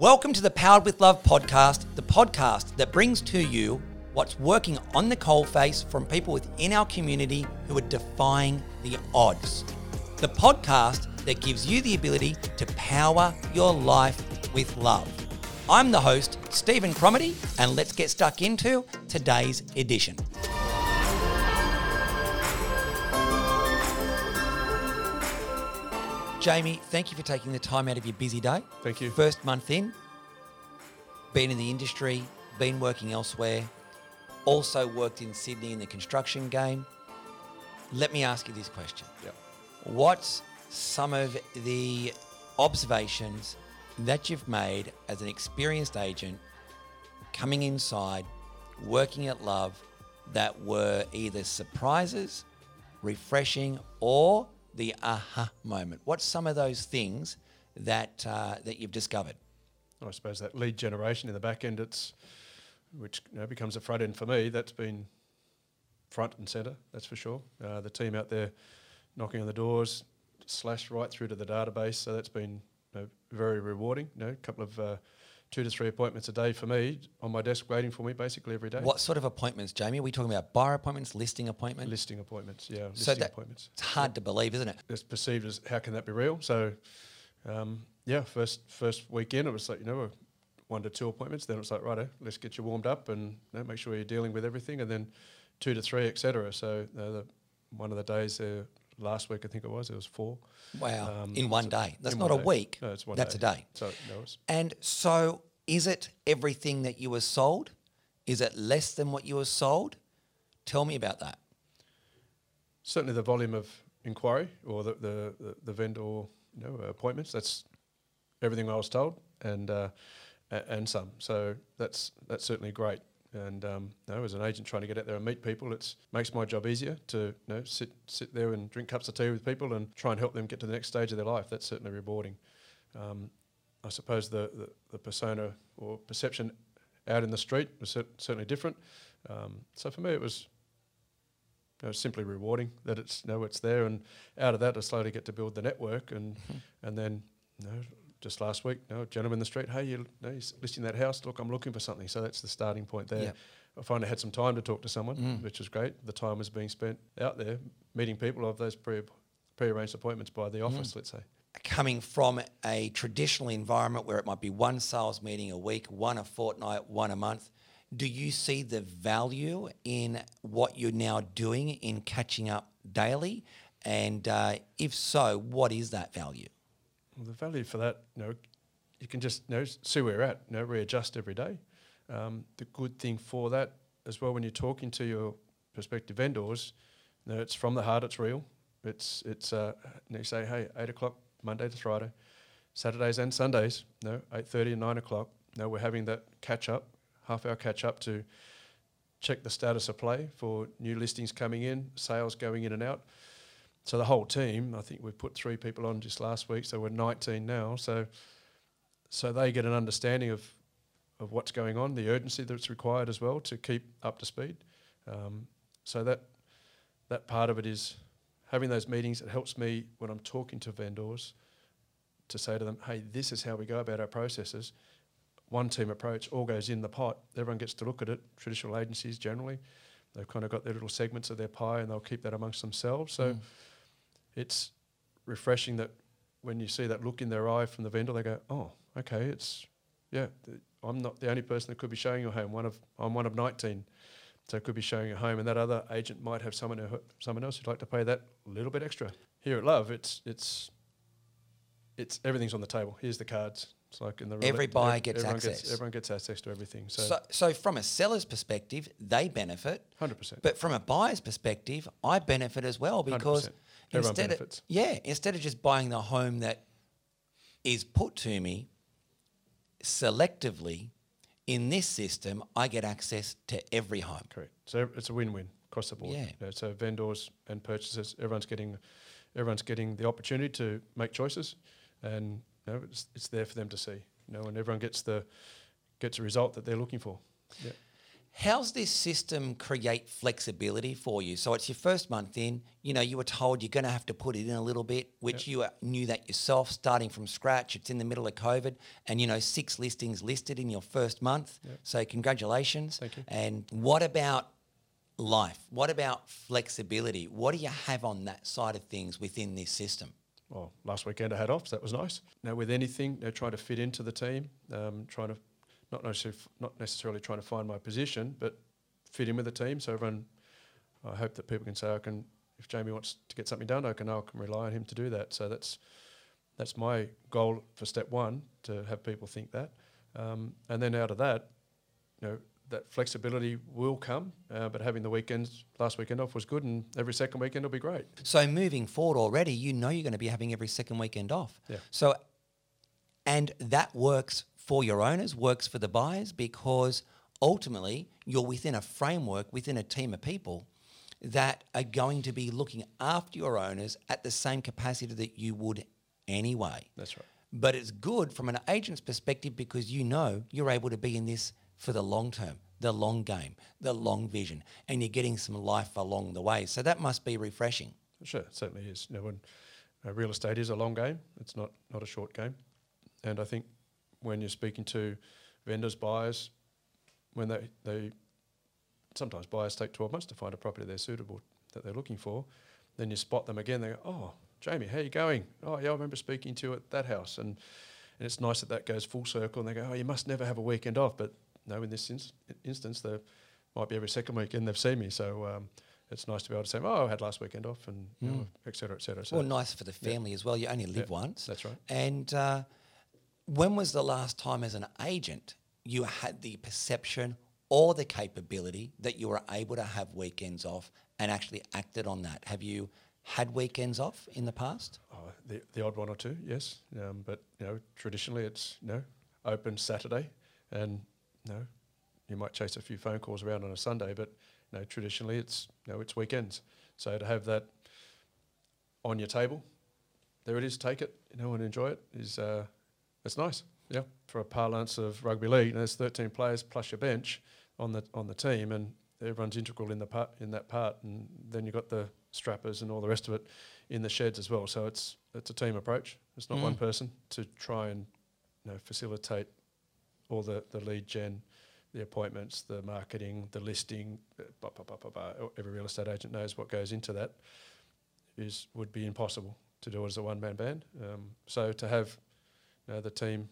Welcome to the Powered with Love podcast, the podcast that brings to you what's working on the coalface from people within our community who are defying the odds. The podcast that gives you the ability to power your life with love. I'm the host, Stephen Cromedy, and let's get stuck into today's edition. Jamie, thank you for taking the time out of your busy day. Thank you. First month in, been in the industry, been working elsewhere, also worked in Sydney in the construction game. Let me ask you this question. Yep. What's some of the observations that you've made as an experienced agent coming inside, working at Love, that were either surprises, refreshing, or the aha moment? What's some of those things that uh, that you've discovered? I suppose that lead generation in the back end, it's which you know, becomes a front end for me. That's been front and centre, that's for sure. Uh, the team out there knocking on the doors, slashed right through to the database. So that's been you know, very rewarding. You know, a couple of uh, two to three appointments a day for me on my desk waiting for me basically every day. What sort of appointments, Jamie? Are we talking about bar appointments, listing appointments? Listing appointments, yeah. so listing appointments. it's hard to believe, isn't it? It's perceived as how can that be real? So, um, yeah, first first weekend it was like you know one to two appointments. Then it was like righto, let's get you warmed up and you know, make sure you're dealing with everything, and then two to three, etc. So uh, the, one of the days uh, last week I think it was it was four. Wow, Um, in one day. That's not a day. week. No, it's one That's day. a day. So no, it's And so, is it everything that you were sold? Is it less than what you were sold? Tell me about that. certainly the volume of inquiry or the the, the, the vendor you know appointments. That's everything I was told, and uh, and some. So that's that's certainly great. And um, know, as an agent trying to get out there and meet people, it makes my job easier to you know sit sit there and drink cups of tea with people and try and help them get to the next stage of their life. That's certainly rewarding. Um, I suppose the, the, the persona or perception out in the street was cer- certainly different. Um, so for me, it was you know, simply rewarding that it's you know it's there, and out of that, I slowly get to build the network, and and then you know, just last week, you know, a gentleman in the street, hey, you know, he's listing that house. Look, I'm looking for something. So that's the starting point there. Yep. I finally had some time to talk to someone, Mm. which was great. The time was being spent out there meeting people of those pre pre-arranged appointments by the office, let's say. Coming from a traditional environment where it might be one sales meeting a week, one a fortnight, one a month, do you see the value in what you're now doing in catching up daily? And uh, if so, what is that value? Well, the value for that, you know, you can just you know see where you're at, you know, readjust every day. Um, the good thing for that as well, when you're talking to your prospective vendors, you know, it's from the heart, it's real. It's it's uh, you, you say, hey, eight o'clock Monday to Friday, Saturdays and Sundays, you know, eight thirty and nine o'clock. You know, we're having that catch up, half hour catch up to check the status of play for new listings coming in, sales going in and out. So the whole team, I think we've put three people on just last week, so we're 19 now. So so they get an understanding of of what's going on, the urgency that's required as well to keep up to speed. Um, so that that part of it is having those meetings. It helps me when I'm talking to vendors to say to them, "Hey, this is how we go about our processes." One team approach, all goes in the pot. Everyone gets to look at it. Traditional agencies generally, they've kind of got their little segments of their pie, and they'll keep that amongst themselves. So Mm. It's refreshing that when you see that look in their eye from the vendor, they go, "Oh, okay, it's yeah, th- I'm not the only person that could be showing your home. One of I'm one of 19, so could be showing you a home, and that other agent might have someone who, someone else who'd like to pay that little bit extra. Here at Love, it's it's it's everything's on the table. Here's the cards. It's like in the Every buyer gets everyone access. Gets, everyone gets access to everything. So So, so from a seller's perspective, they benefit. hundred percent. But from a buyer's perspective, I benefit as well because 100%. Everyone instead of yeah, instead of just buying the home that is put to me selectively in this system, I get access to every home. Correct. So it's a win-win across the board. Yeah. You know, so vendors and purchasers, everyone's getting, everyone's getting the opportunity to make choices, and you know, it's, it's there for them to see. You know, and everyone gets the gets a result that they're looking for. Yeah. How's this system create flexibility for you? So it's your first month in, you know, you were told you're going to have to put it in a little bit, which you uh, knew that yourself, starting from scratch. It's in the middle of COVID and, you know, six listings listed in your first month. So congratulations. Thank you. And what about life? What about flexibility? What do you have on that side of things within this system? Well, last weekend I had off, so that was nice. Now with anything, you know, trying to fit into the team, um, trying to not necessarily not necessarily trying to find my position, but fit in with the team. So everyone, I hope that people can say I can. If Jamie wants to get something done, I can I can rely on him to do that. So that's that's my goal for step one to have people think that, um, and then out of that, you know. That flexibility will come, uh, but having the weekends last weekend off was good, and every second weekend will be great. So moving forward already, you know you're going to be having every second weekend off. Yeah. So, and that works for your owners, works for the buyers because ultimately you're within a framework, within a team of people that are going to be looking after your owners at the same capacity that you would anyway. That's right. But it's good from an agent's perspective because you know you're able to be in this for the long term, the long game, the long vision, and you're getting some life along the way. So that must be refreshing. Sure, it certainly is. You know, when uh, real estate is a long game, it's not not a short game. And I think when you're speaking to vendors, buyers, when they they sometimes buyers take 12 months to find a property they're suitable that they're looking for, then you spot them again. They go, "Oh, Jamie, how are you going? Oh, yeah, I remember speaking to you at that house." And and it's nice that that goes full circle. And they go, "Oh, you must never have a weekend off." But no, in this ins- instance, there might be every second weekend they've seen me. So. Um, it's nice to be able to say, "Oh, I had last weekend off," and you know, et cetera, et cetera. So Well, nice for the family as well. You only live Yeah, once. that's right. And uh, when was the last time, as an agent, you had the perception or the capability that you were able to have weekends off and actually acted on that? Have you had weekends off in the past? Oh, the, the odd one or two, yes. Um, but you know, traditionally it's you know open Saturday, and you know you might chase a few phone calls around on a Sunday, but you know traditionally it's you know it's weekends. So to have that on your table, there it is. Take it, you know, and enjoy it. Is uh, it's nice. Yeah, for a parlance of rugby league, there's 13 players plus your bench on the on the team, and everyone's integral in the part in that part. And then you've got the strappers and all the rest of it in the sheds as well. So it's it's a team approach. It's not one Mm. person to try and you know facilitate all the the lead gen, the appointments, the marketing, the listing. Blah, blah, blah, blah, blah. Every real estate agent knows what goes into that. Is would be impossible to do it as a one man band. Um, so to have you know, the team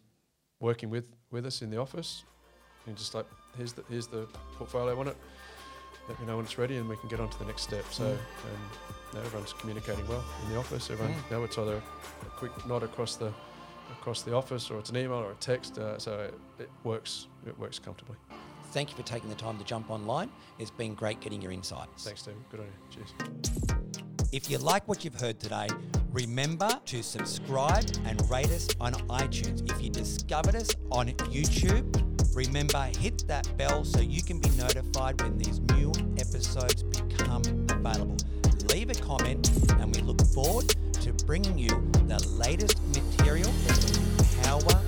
working with, with us in the office, and just like here's the here's the portfolio on it. Let me know when it's ready, and we can get on to the next step. So, Mm. um, you know, everyone's communicating well in the office. Everyone, Mm. know, it's either a quick nod across the across the office, or it's an email or a text. Uh, so it, it works. It works comfortably. Thank you for taking the time to jump online. It's been great getting your insights. Thanks, Stephen. Good on you. Cheers. If you like what you've heard today, remember to subscribe and rate us on iTunes. If you discovered us on YouTube, remember hit that bell so you can be notified when these new episodes become available. Leave a comment and we look forward to bringing you the latest material that